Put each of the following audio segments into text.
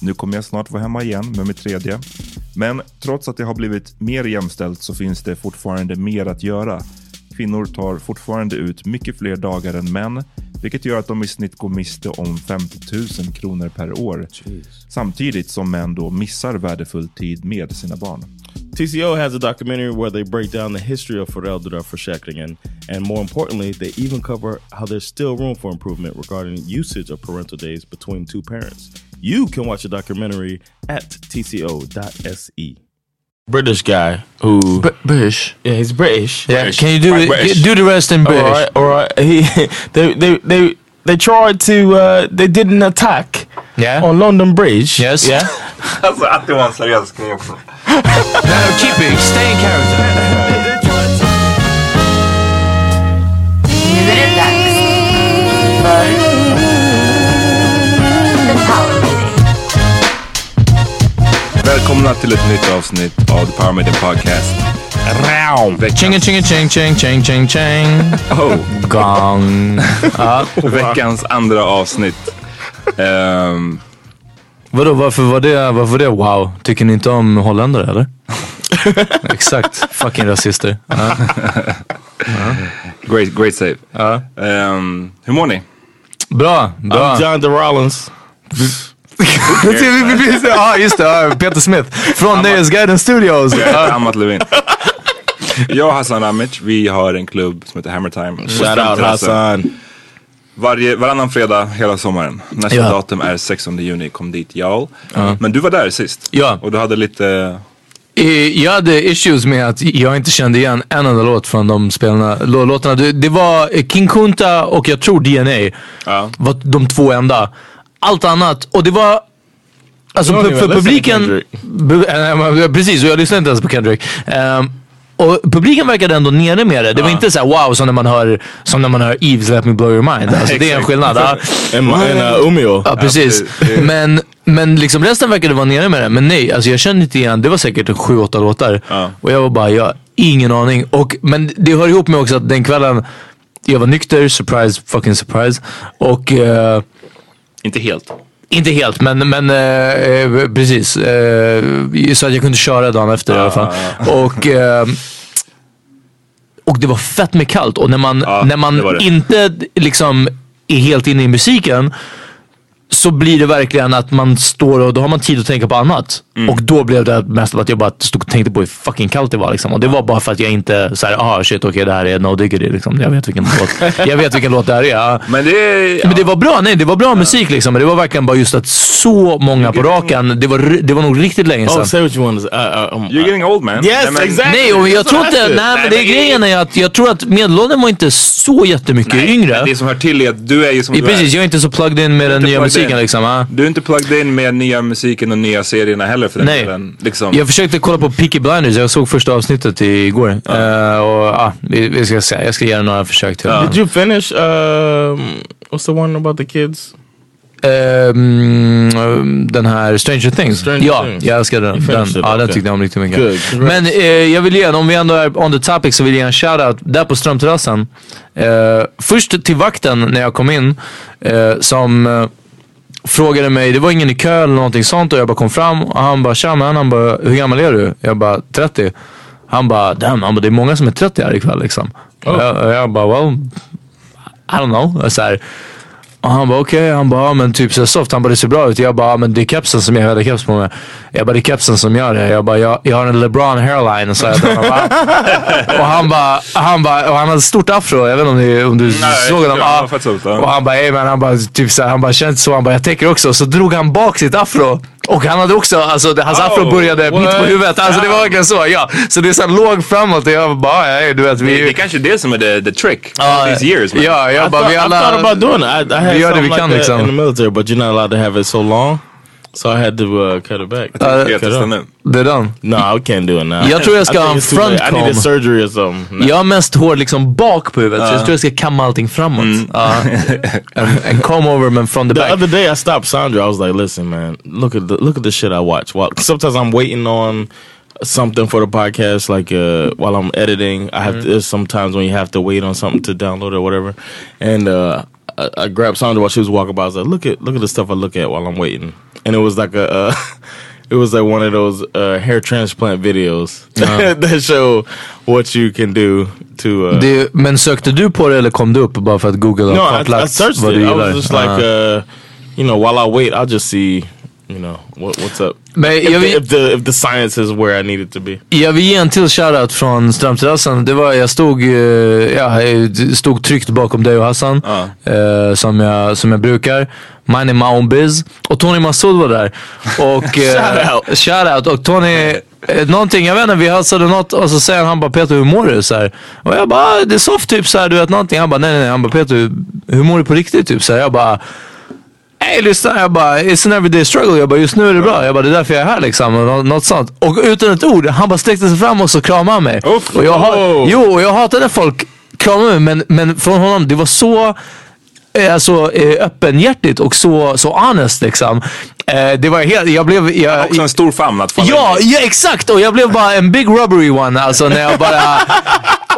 nu kommer jag snart vara hemma igen med mitt tredje. Men trots att det har blivit mer jämställt så finns det fortfarande mer att göra. Kvinnor tar fortfarande ut mycket fler dagar än män, vilket gör att de i snitt går miste om 50 000 kronor per år. Samtidigt som män då missar värdefull tid med sina barn. TCO has a documentary where they break down the history of föräldraförsäkringen and more importantly, they even cover how there's still room for improvement regarding usage of parental days between two parents. You can watch the documentary at tco.se. British guy who British. yeah he's British. Yeah. British. Can you do Right, it? Do the rest in British. All right, all right. He they they they they tried to uh, they did an attack Yeah. on London Bridge. Yes. Yeah. Alltså att det var en seriös grej också. No, no, keep it. Stay in character. Nu är det dags för The Power Meeting. Välkomna till ett nytt avsnitt av The Power Meeting Podcast. Veckans, Ching ching ching ching ching ching ching. oh, Gong. Ja. veckans andra avsnitt. Ehm, Vadå, varför var det, varför var det wow? Tycker ni inte om holländare eller? Exakt. Fucking rasister. Ja. great, great save. Ja. Ehm, hur mår ni? Bra, bra. I'm John de Rollins. Ja just det, ja, Peter Smith. Från Nöjesguiden Studios. Ja. Amat Levin. Jag och Hassan Ramic, vi har en klubb som heter Hammer Time. Shout out Hassan. Varje, varannan fredag hela sommaren. Nästa Ja. datum är 16 juni, kom dit y'all. Men du var där sist. Ja. Och du hade lite... Jag hade issues med att jag inte kände igen en enda låt från de spelarna, lå- låtarna. Det, det var King Kunta och jag tror DNA. Ja. var de två enda. Allt annat, och det var Alltså för, publiken, eh, precis och jag lyssnade inte ens på Kendrick. Ehm, och publiken verkade ändå nere med det. Det var inte så här wow som när man hör, som när man hör Eves Let Me Blow Your Mind. Alltså, det är en skillnad. And, and uh, Umio. Ja precis. Men, men liksom resten verkade vara nere med det. Men nej, alltså jag kände inte igen. Det var säkert en sju, åtta låtar. Och jag var bara, jag ingen aning. Och, men det hör ihop med också att den kvällen jag var nykter, surprise, fucking surprise. Och eh, Inte helt. Inte helt, men, men eh, eh, precis. Eh, så att jag kunde köra dagen efter i alla fall. Och, eh, och det var fett med kallt. Och när man, Ja, när man det det. inte liksom är helt inne i musiken så blir det verkligen att man står och då har man tid att tänka på annat. Mm. Och då blev det mest av att jag bara stod och tänkte på hur fucking kallt det var. Liksom. Och det var bara för att jag inte såhär, ah shit okej det här är No Diggity liksom. Jag vet vilken låt, jag vet vilken låt det här är. Ja. Men det är... Men det var bra, nej det var bra musik liksom. Men det var verkligen bara just att så många på raken, det var, det var nog riktigt länge Oh, sedan. say what you want. Uh, uh, um, You're getting old man. Yes, Nej, men- exactly. Nej, och jag tror inte, nej men det men- grejen är att jag tror att medelåldern var inte så jättemycket Nej, yngre. Det som hör till är att du är ju som I, du precis, är. jag är inte så plugged in med den nya plugged musiken in. liksom. ja. Du är inte plugged in med nya musiken och nya serierna heller för den Nej. delen. Liksom. Jag försökte kolla på Peaky Blinders, jag såg första avsnittet igår. Eh, och ja, vi, vi ska se, jag ska det några försök till. Did you finish? Um, what's the one about the kids? Ehm, den här Stranger Things. Stranger ja, Things. jag älskade den. Den ja, den tyckte jag om riktigt mycket. Good. Men eh, jag vill ge om vi ändå är on the topic så vill jag ge en shoutout där på Strömterrassen. Eh, först till vakten när jag kom in eh, som eh, frågade mig, det var ingen i kö eller någonting sånt och jag bara kom fram och han bara tja man, han bara hur gammal är du? Jag bara 30. Han bara damn, han bara, det är många som är 30 här ikväll liksom. Och jag, jag bara well, I don't know. Så här, och han bara okej, han bara ja, men typ så soft, han bara det ser bra ut. Jag bara ja, men det är kepsen som jag hade keps på mig. Jag bara det är kepsen som gör det. Jag bara jag, jag har en LeBron hairline. Så här, och, bara, och han bara, han bara, och han hade stort afro. Jag vet inte om, ni, om du Nej, såg honom. ja, jag och han bara ey men han bara typ så här, han bara känns så, han bara jag tänker också. Så drog han bak sitt afro. Och han hade också, alltså det- hans Oh, afro började mitt på huvudet. Alltså det var verkligen så, ja. Så det är så här låg framåt och jag bara ja, du vet Det, vi. det är kanske det som är the, the trick. All these years man. Ja, jag I, bara thought, vi I alla. thought about doing it. I, I had Vi gör det vi kan, like that liksom. in the military, but you're not allowed to have it so long. So I had to uh, cut it back. Cut it nu. Det är den. No, I can't do it now. Jag tror jag ska I ha en front I need a surgery or something. No. Jag har mest hår liksom bak på huvudet så jag tror jag ska kamma allting framåt. Ja. en, en comb over men from the The back. other day I stopped Sandra. I was like, "Listen, man, look at the look at the shit I watch. Well, sometimes I'm waiting on something for the podcast, like uh, while I'm editing. I have to, there's sometimes when you have to wait on something to download or whatever. And uh, I, I grabbed Sandra while she was walking by. I was like, "Look at look at the stuff I look at while I'm waiting." And it was like a. Uh, It was like one of those uh, hair transplant videos that show what you can do to. Uh, Det, men sökte du på det eller kom du upp bara för att Google har no, I, I searched vad it. du I was just like, uh, you know, while I wait, I'll just see, you know, what, what's up. Men If jag the, if the if the science is where I need it to be. Jag vill ge en till shoutout från Strömterrassen. Det var, jag stod, eh, ja, stod tryggt bakom dig och Hassan. Eh, som, jag, som jag brukar. Mine my own biz. Och Tony Massoud var där. Och, eh, Shoutout. Shoutout. Och Tony, eh, någonting, jag vet inte, vi hälsade något och så säger han, han bara Peter hur mår du? Så här. Och jag bara, "Ah, det är soft typ så här, du vet någonting. Han bara, nej nej nej. Han bara Peter hur mår du på riktigt? Typ så här. Jag bara, Hej lyssna, jag bara it's an everyday struggle. Jag bara just nu är det bra. Jag bara det är därför jag är här liksom. Nå- något sånt. Och utan ett ord, han bara sträckte sig fram och så kramade mig. Uff. Och jag, Oh. jo, jag hatar när folk kramar mig men, men från honom, det var så eh, alltså, eh, öppenhjärtigt och så, så honest liksom. Eh, det var helt, jag blev... Jag, Också en stor famn att falla Ja, in ja, exakt! Och jag blev bara en big rubbery one. Alltså när jag bara...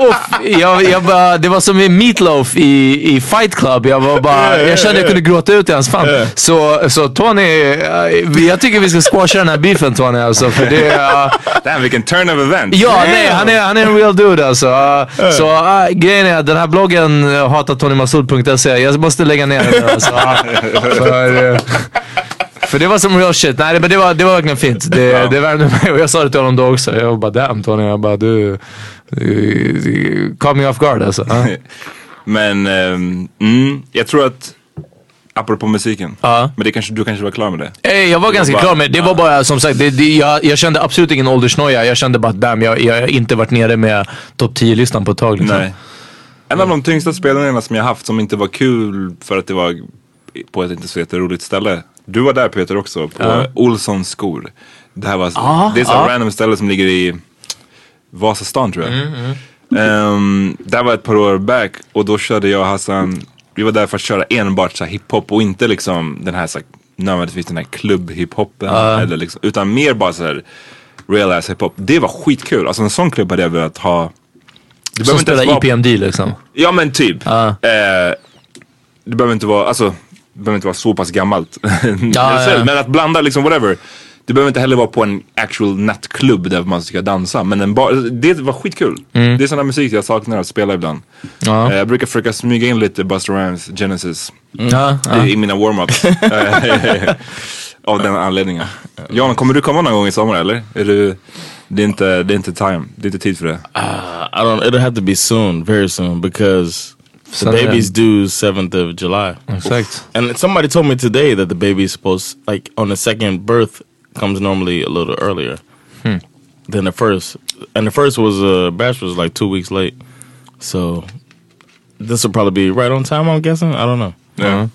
Uff, jag, jag bara det var som i Meatloaf i, i Fight Club. Jag, var bara, jag kände jag kunde gråta ut i hans famn. Så, så Tony, eh, jag tycker vi ska squasha den här beefen Tony. Alltså, för det, eh, Damn vilken turn of event. Ja, nej, han är, han är en real dude alltså. Uh, Så uh, grejen är att den här bloggen uh, hatatonymassoud.se, jag måste lägga ner den alltså. Uh, för, uh, för det var som real shit. Nej men det var, det var verkligen fint. Det, det värmde mig och jag sa det till honom då också. Jag var bara damn Tony, jag bara du, du, du caught me off guard alltså. Uh. Men ehm, mm, jag tror att, apropå musiken. Ja. Men det kanske, du kanske var klar med det? Eh, Jag var ganska bara- klar med det. Det var bara som sagt, det, det, jag, jag kände absolut ingen åldersnoja. Jag kände bara att damn, jag, jag har inte varit nere med topp 10-listan på ett tag. Liksom. Nej. En av de tyngsta spelningarna som jag haft som inte var kul för att det var på ett inte så jätteroligt ställe. Du var där Peter också, på Olssons skor. Det här var, Ah, det är ett ah. random ställe som ligger i Vasastan tror jag. Mm, Ehm, där var ett par år back och då körde jag och Hassan, vi var där för att köra enbart så här hiphop och inte liksom den här, så här nödvändigtvis den här klubb-hiphopen. Eller liksom, utan mer bara så här real ass hiphop. Det var skitkul, alltså en sån klubb hade jag velat ha. Det Som spelar vara- IPMD liksom. Ja men typ. Ja. Eh, det behöver inte vara, alltså, behöver inte vara så pass gammalt. Ja, ja. Men att blanda liksom whatever. det behöver inte heller vara på en actual nattklubb där man ska dansa. Men en bar, det var skitkul. Det är sån här musik jag saknar att spela ibland. Ja. Eh, Jag brukar försöka smyga in lite Buster Rhymes Genesis Ja, ja. i, i mina warm-ups. Av den anledningen. Jan, kommer du komma någon gång i sommar eller? Är du, det, är inte, det är inte time, det är inte tid för det. I don't. It'll have to be soon, very soon, because the Sunday. baby's due seventh of July. Exakt. And somebody told me today that the baby's supposed, like, on the second birth comes normally a little earlier than the first. And the first was uh, batch was like two weeks late. So this will probably be right on time. I'm guessing. I don't know. Ja.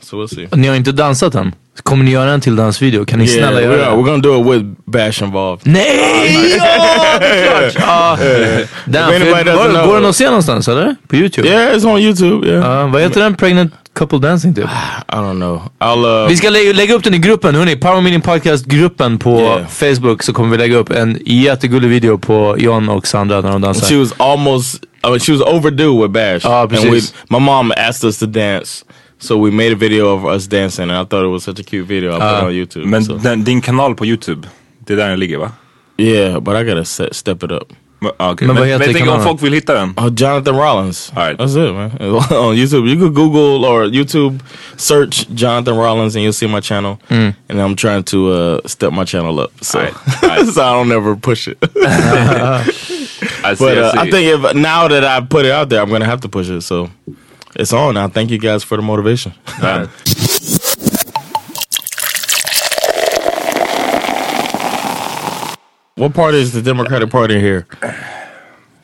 So we'll see. Ni har inte dansat än? Kommer ni göra en till dansvideo? Kan ni Yeah, snälla göra det? We're gonna do it with Bash involved. Nej! Ja, det är klart! Damn, för, går den att se någonstans eller? På YouTube? Yeah, it's on YouTube. Yeah. Ja, vad heter den? Pregnant couple dancing typ? I don't know. I'll. Uh, Vi ska lägga, lägga upp den i gruppen, hörni. Power Meeting Podcast-gruppen på Yeah. Facebook så kommer vi lägga upp en jättegullig video på John och Sandra när de dansar. She was almost, I mean, she was overdue with Bash. Ah, and we, precis. my mom asked us to dance. So we made a video of us dancing and I thought it was such a cute video. I put it on YouTube. Men so. den, din kanal på YouTube, det är där den ligger va? Yeah, but I gotta set, step it up. Men, ah, okej. Men men, vad men heter jag tänker om folk vill hitta den. Oh, Jonathan Rollins. All right. That's it, man. on YouTube. You could Google or YouTube search Jonathan Rollins and you'll see my channel. And I'm trying to uh, step my channel up. So, All right. All right. so I don't ever push it. I see, But I uh, see. I think if now that I put it out there, I'm gonna have to push it. So it's on now. Thank you guys for the motivation. What party is the Democratic Party here?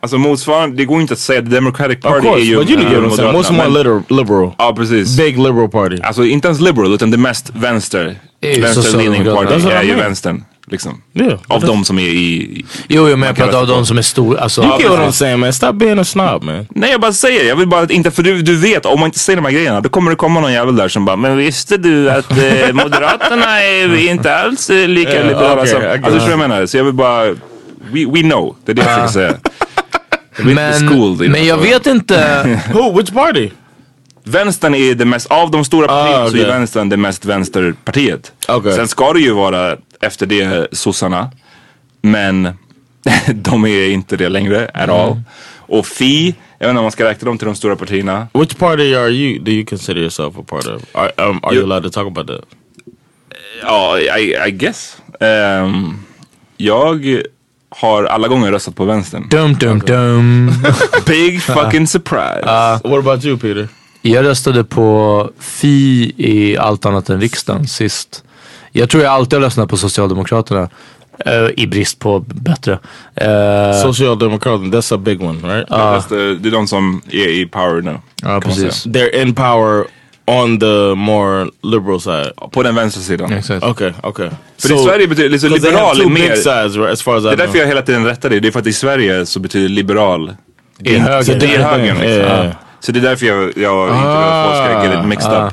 Alltså motsvarande, det går inte att säga the Democratic Of Party är course, ju but you know what I'm saying. What's Moderaterna, more men- liter- liberal? Ja precis. Big liberal party. Alltså inte ens liberal utan det mest vänster. Är Vänsterleaning party är ju vänstern. Liksom. Yeah. Av de som är i... Jo, jo men jag pratar av de som är stora. Alltså, You get what I'm saying, man. Stop being a snob, man. Nej jag bara säger, jag vill bara inte, för du, du vet om man inte säger de här grejerna då kommer det komma någon jävel där som bara Men visste du att eh, Moderaterna är inte alls eh, lika Yeah, liberala okay, som... Alltså förstår du vad jag menar? Så jag vill bara... We, we know, det är det jag försöker säga. Men, schooled i men jag vet inte. Who? Which party? Vänstern är det mest, av de stora partierna Ah, så är vänstern det mest vänsterpartiet. Okej. Sen ska det ju vara efter det sossarna. Men de är inte det längre at Mm. all. Och Fi, jag vet inte om man ska räkna dem till de stora partierna. Which party are you? Do you consider yourself a part of? Are, um, are you You- allowed to talk about that? Ja, I, I guess. Ehm, jag har alla gånger röstat på vänstern. Dum, dum, dum. Big fucking surprise. What about you, Peter? Jag röstade på Fi i allt annat än riksdagen sist. Jag tror jag alltid har röstat på Socialdemokraterna. eh, I brist på bättre. Uh, Social Democrat. That's a big one, right? Fast, eh, det är de som är i power nu. ja, precis. They're in power on the more liberal side. På den vänstra sidan. Exakt. Okay, okay. För i Sverige betyder liksom liberal är mer... sides, right, as far as Det är därför jag hela tiden rättar dig. Det är för att i Sverige så betyder liberal det är högern. Så det är därför jag, jag inte vill att folk ska get it mixed Ah. up.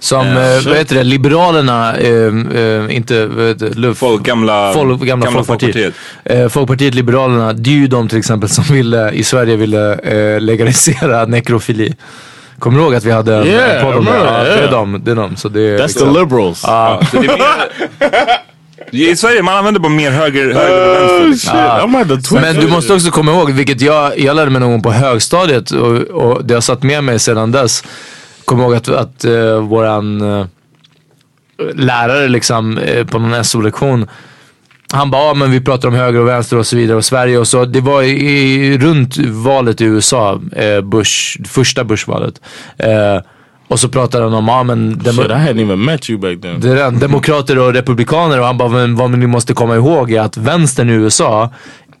Som, eh, vad heter det, Liberalerna, eh, eh, inte, det, Luf, Folk, gamla, Folk, gamla, Folkpartiet. Eh, Folkpartiet Liberalerna, det är ju de till exempel som ville, i Sverige ville eh, legalisera nekrofili. Kommer du ihåg att vi hade en Yeah, podd om det? Ja, that, det är yeah. de. Det är de. Så det är That's liksom- the liberals. Mer, I Sverige man använder bara mer höger, höger och vänster. Twitter. Men du måste också komma ihåg, vilket jag, jag lärde mig någon gång på högstadiet och, och det har satt med mig sedan dess. Kom ihåg att, att uh, våran eh, lärare liksom eh, på någon SO-lektion han bara, ja, men vi pratar om höger och vänster och så vidare och Sverige och så. Det var i, i, runt valet i USA, eh, Bush, första Bush-valet. Eh, och så pratade han om, ja men Shit, I hadn't even met you back then. det demokrater och republikaner och han bara, men vad ni måste komma ihåg är att vänstern i USA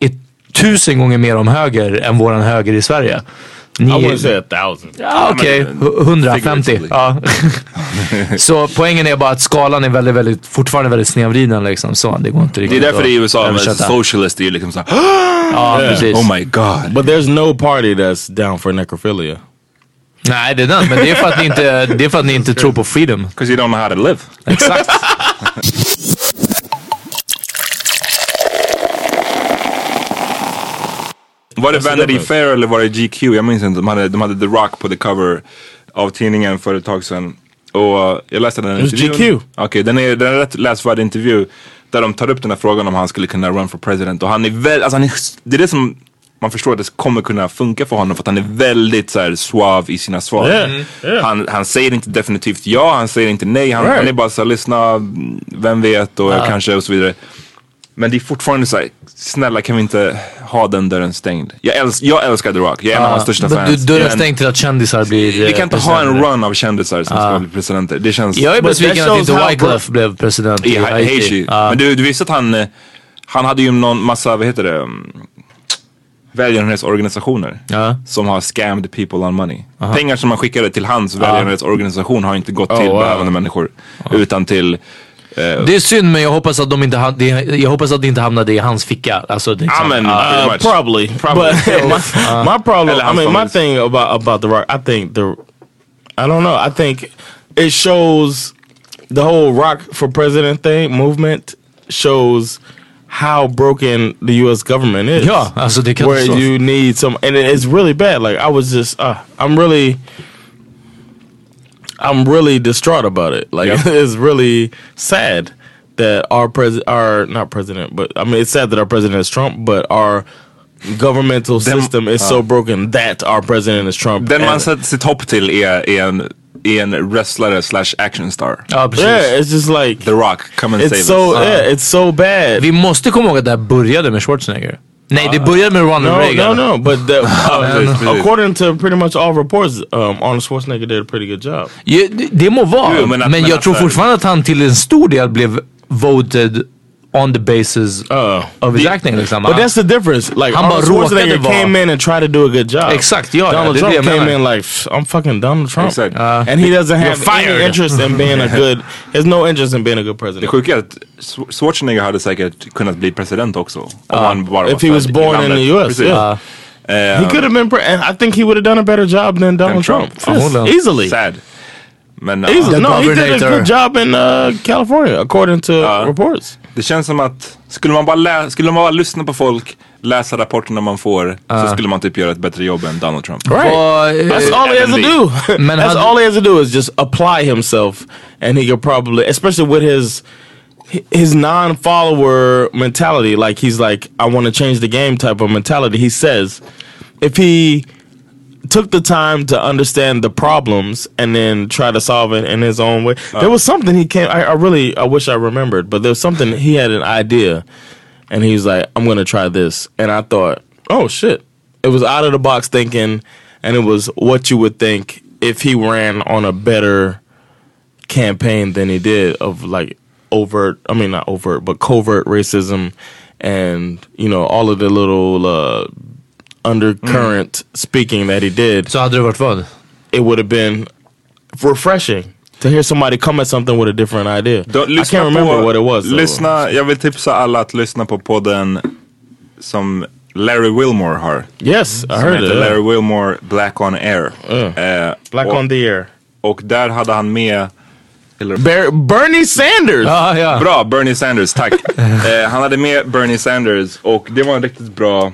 är tusen gånger mer om höger än våran höger i Sverige. Ni, I wouldn't say a thousand. Ja, Okej, hu- 150. figuratively. Ja. så poängen är bara att skalan är väldigt, väldigt, fortfarande väldigt snedvriden liksom. Så det går inte Det är riktigt därför det är i USA, socialist är ju liksom såhär Ja, precis. Oh my god. But there's no party that's down for necrophilia. Nej, det är den. Men det är för att ni inte, det är för att ni inte tror på freedom. 'Cause you don't know how to live. Exakt. Var det Alltså, Vanity Fair eller var det GQ? Jag minns inte. De hade, de hade The Rock på the cover av tidningen för ett tag sedan. Och uh, jag läste den was intervjun. GQ. Okej, den är, den är en rätt läsvärd intervju. Där de tar upp den här frågan om han skulle kunna run for president och han är väldigt, alltså han är, det är det som man förstår att det kommer kunna funka för honom för att han är väldigt så här, suave i sina svar. Yeah, Mm. yeah. Han, han säger inte definitivt ja, han säger inte nej. Han, Right. han är bara så här, lyssna, vem vet och kanske och så vidare. Men det är fortfarande så här, snälla kan vi inte ha den dörren stängd? Jag, älsk, jag älskar The Rock, jag är en av hans största Men fans. du, dörren stängt till att kändisar blir Vi kan inte eh, ha en run av kändisar som ska bli presidenter. Det känns... Jag är besviken att inte Wyclef blev president i Haiti. Ja. Men du, du visste att han, eh, han hade ju någon massa, vad heter det, um, välgörenhetsorganisationer Ja. som har scammed people on money. Pengar som man skickade till hans välgörenhetsorganisation har inte gått till wow. behövande människor utan till Det är synd men jag hoppas att, de inte, ha- det, jag hoppas att det inte hamnade i hans ficka. Alltså, det är Ja liksom- pretty Uh, much. probably, Probably. But my, my problem, I mean, my familjs. thing about about the rock, I think the, I don't know. I think it shows the whole rock for president thing movement shows how broken the U.S. government is. Ja, alltså det är where katastrof. you need some, and it- it's really bad. Like I was just, uh, I'm really. I'm really distraught about it. Like Yeah. it's really sad that our president, our not president, but I mean it's sad that our president is Trump, but our governmental Dem- system is so ah. broken that our president is Trump. Den man And- sätter sitt hopp till är, är, en, är en wrestlare slash actionstar. Ja, precis. yeah, it's just like The Rock, come and save it's so us. yeah, ah. it's so bad. Vi måste komma ihåg att det här började med Schwarzenegger. Nej, det började med Ronald No, Reagan. no, no. But the, precis. according to pretty much all reports, um, Arnold Schwarzenegger did a pretty good job. Ja, det, det må vara, Jo, men men, att- men jag tror så här- fortfarande att han till en stor del blev voted on the basis Uh, of his acting. Liksom. But that's the difference. Like Han bara Arnold Schwarzenegger råkade vara- came in and tried to do a good job. Exakt, ja, ja, Donald det Trump came menar. in like I'm fucking Donald Trump, Exakt. and he doesn't have fired. any interest in being a good. He has no interest in being a good Det president. sjuka är att Schwar- Schwarzenegger hade säkert kunnat bli president också. Om han bara If he was born in the US, Precis. yeah. Eh, He could have been, pre- and I think he would have done a better job than Donald Trump. Trump. Yes, easily. Sad. Men ja, Easily. The No, he did a good job in uh, California, according to reports. det känns som att skulle man bara, lä- skulle man bara lyssna på folk, läsa rapporterna man får, så skulle man typ göra ett bättre jobb än Donald Trump. Right. Vad, eh, That's all he has to do. Men That's all he has to do is just apply himself, and he could probably, especially with his his non-follower mentality, like he's like, I want to change the game type of mentality. He says, if he took the time to understand the problems and then try to solve it in his own way. there was something he came. I, I really, I wish I remembered, but there was something he had an idea, and he's like, I'm gonna try this, and I thought, oh shit, it was out of the box thinking, and it was what you would think if he ran on a better campaign than he did of like overt. I mean, not overt, but covert racism, and you know all of the little. uh undercurrent speaking that he did Så hade det varit vad? it would have been refreshing to hear somebody come at something with a different idea. Då, I can't remember what it was. Lyssna, jag vill tipsa alla att lyssna på podden som Larry Wilmore har. Yes, I Som heard heter it. Larry Wilmore Black on Air. Eh, Black och, on the air. och där hade han med Ber- Bernie Sanders. Ja, ja. Bra, Bernie Sanders, tack. eh, han hade med Bernie Sanders och det var en riktigt bra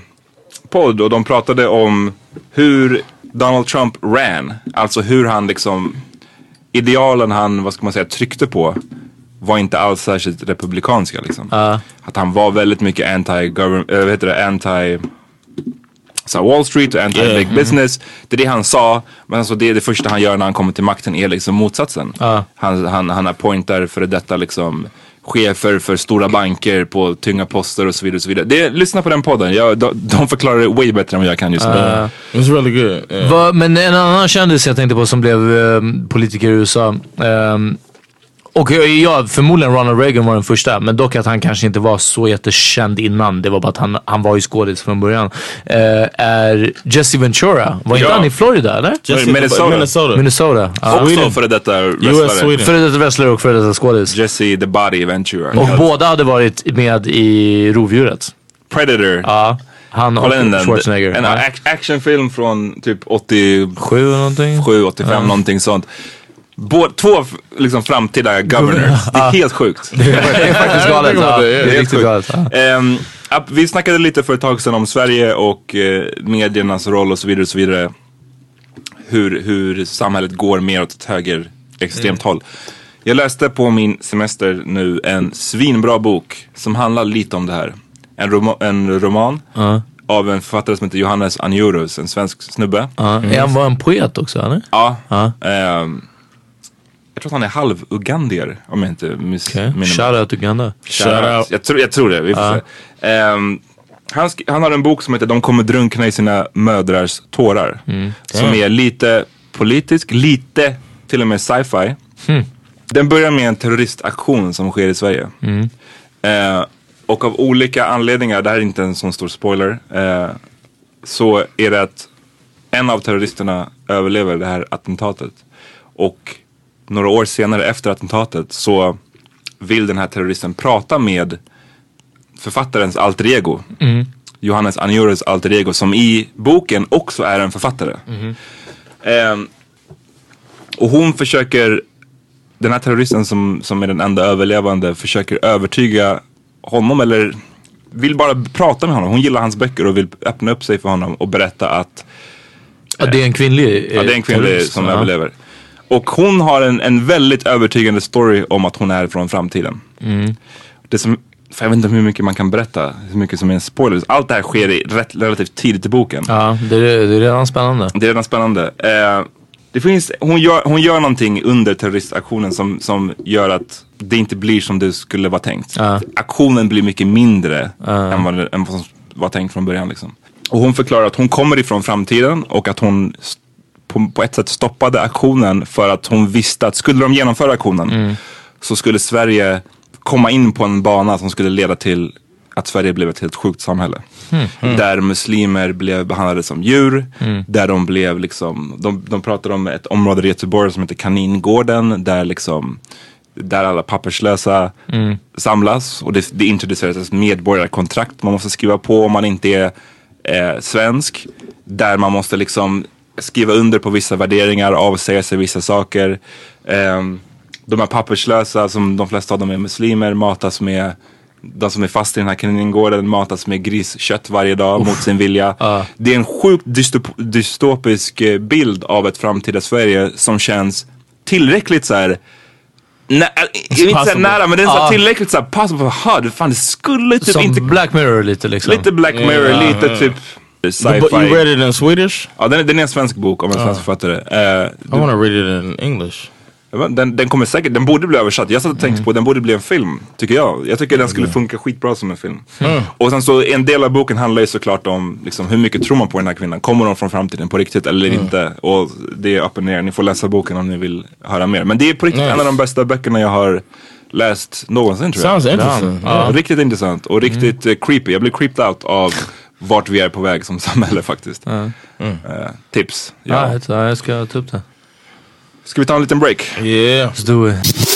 podd och de pratade om hur Donald Trump ran. Alltså hur han liksom, idealen han, vad ska man säga, tryckte på var inte alls särskilt republikanska liksom. Att han var väldigt mycket anti-government, äh, vad heter det, anti så Wall Street och anti-big business. Det är det han sa. Men alltså det är det första han gör när han kommer till makten är liksom motsatsen. Han, han, han appointar för detta liksom chefer för stora banker på tunga poster och så vidare. Och så vidare. Det, lyssna på den podden. Jag, de, de förklarar det way bättre än vad jag kan just nu. It's really good. Yeah. Va, men en annan kändis jag tänkte på som blev eh, politiker i USA. ehm, och jag- ja, förmodligen Ronald Reagan var den första, men dock att han kanske inte var så jättekänd innan. Det var bara att han, han var ju skådis från början. Eh, är Jesse Ventura. Var inte Ja. han i Florida eller? Jesse- Minnesota. Minnesota. Minnesota. Ja. Också före detta wrestlare. Före detta wrestler och före detta skådis. Jesse the Body Ventura. Och båda hade varit med i Rovdjuret. Predator. Ja. Han och den. Schwarzenegger. En Ja. ac- actionfilm från typ 87, Sju eller någonting. 85 någonting sånt. Bå, två liksom framtida governors. Det är helt sjukt. Det är faktiskt galet. Ja, det är helt riktigt sjukt. galet. Att vi snackade lite för ett tag sedan om Sverige och eh, mediernas roll och så vidare. Och så vidare. Hur, hur samhället går mer åt ett höger extremt håll. Jag läste på min semester nu en svinbra bok som handlar lite om det här. En, roma- en roman av en författare som heter Johannes Anjurus, en svensk snubbe. Ja. Är han var en poet också eller? Ja. Ja. ehm, jag tror att han är halv-ugandier om jag inte missminner mig. Shoutout Uganda. Shoutout. Jag, tror, jag tror det, vi får se. Ehm, han, han har en bok som heter De kommer drunkna i sina mödrars tårar. Mm. Som är lite politisk, lite till och med sci-fi. Hmm. Den börjar med en terroristaktion som sker i Sverige. Mm. Eh, och av olika anledningar, det här är inte en sån stor spoiler, eh, så är det att en av terroristerna överlever det här attentatet. Och några år senare efter attentatet så vill den här terroristen prata med författarens alter ego. Mm. Johannes Anjures alter ego som i boken också är en författare. Ehm, och hon försöker, den här terroristen som, som är den enda överlevande försöker övertyga honom eller vill bara prata med honom. Hon gillar hans böcker och vill öppna upp sig för honom och berätta att Ja, det är en kvinnlig Ja, det är en kvinnlig som ja. överlever. Och hon har en, en väldigt övertygande story om att hon är från framtiden. Mm. Det som, för jag vet inte hur mycket man kan berätta, hur mycket som är en spoiler. Allt det här sker i rätt, relativt tidigt i boken. Ja, det är, det är redan spännande. Det är redan spännande. Eh, det finns, hon, gör, hon gör någonting under terroristaktionen som, som gör att det inte blir som det skulle vara tänkt. Aktionen blir mycket mindre än, vad, än vad som var tänkt från början. Liksom. Och hon förklarar att hon kommer ifrån framtiden och att hon på, på ett sätt stoppade aktionen för att hon visste att skulle de genomföra aktionen så skulle Sverige komma in på en bana som skulle leda till att Sverige blev ett helt sjukt samhälle. Mm. Där muslimer blev behandlade som djur. Mm. Där de blev liksom, de, de pratar om ett område i Göteborg som heter Kaningården. Där liksom, där alla papperslösa Mm. samlas. Och det, det introduceras ett medborgarkontrakt man måste skriva på om man inte är eh, svensk. Där man måste liksom skriva under på vissa värderingar, avsäga sig vissa saker. Ehm, de här papperslösa, som de flesta av dem är muslimer, matas med de som är fast i den här kaningården matas med griskött varje dag mot sin vilja. Det är en sjukt dystop dystopisk eh, bild av ett framtida Sverige som känns tillräckligt så här. Jag vill inte Possible. nära men det är så Ja. tillräckligt så här possible. Ha, det, fan, det skulle typ Som inte... Black Mirror lite liksom. Lite Black Mirror, Ja. lite typ sci-fi. But you read it in Swedish? Ja, den, är- den är en svensk bok om en svensk författare. Eh, I want to read it in English. den, den kommer säkert, den borde bli översatt. Jag satt och Mm. tänkte på den borde bli en film, tycker jag. Jag tycker den skulle funka skitbra som en film. Mm. Och sen så en del av boken handlar ju såklart om liksom, hur mycket tror man på den här kvinnan? Kommer hon från framtiden på riktigt eller Mm. inte? Och det är upp och ner. Ni får läsa boken om ni vill höra mer. Men det är på riktigt Nice. en av de bästa böckerna jag har läst någonsin tror jag. Sounds interesting. Ja. Riktigt intressant och riktigt eh, creepy. Jag blir creeped out av vart vi är på väg som samhälle faktiskt. Eh, tips. Ja, tror- jag ska ta upp det. Ska vi ta en liten break? Yeah. Let's do it.